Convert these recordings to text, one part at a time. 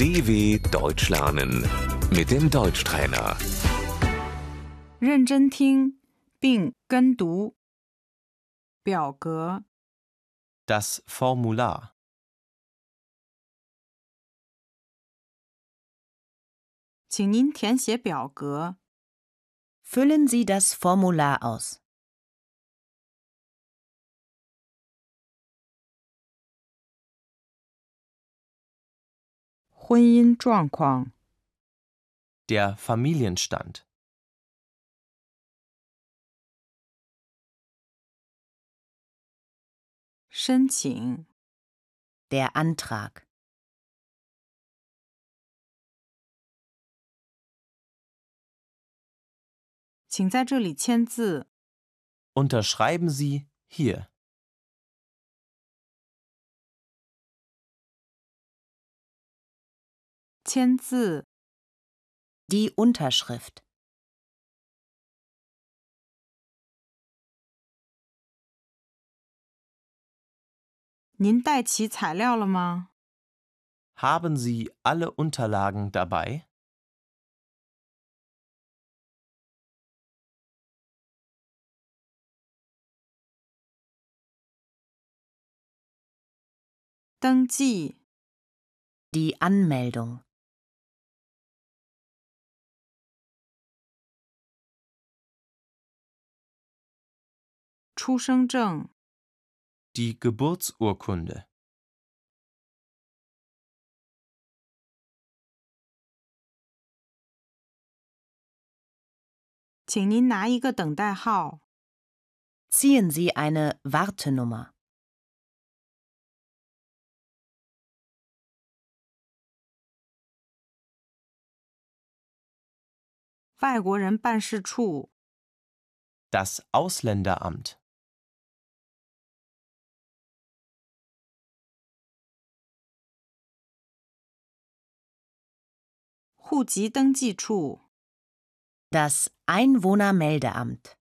DW Deutsch lernen mit dem Deutschtrainer. 认真听并跟读。表格、 Das Formular. 请您填写表格。 Füllen Sie das Formular aus. 婚姻状况、 Der Familienstand. 申请、 Der Antrag. 请在这里签字。 Unterschreiben Sie hier. die Unterschrift. Haben Sie alle Unterlagen dabei? die Anmeldung. 出生证、 Die Geburtsurkunde. 请您拿一个等待号。 Ziehen Sie eine Wartenummer. 外国人办事处、 Das Ausländeramt. 户籍登记处、 Das Einwohnermeldeamt.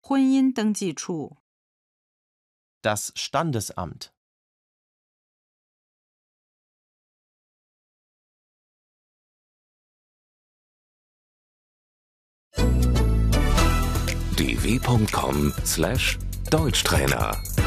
婚姻登记处、 Das Standesamt. dw.com/deutschtrainer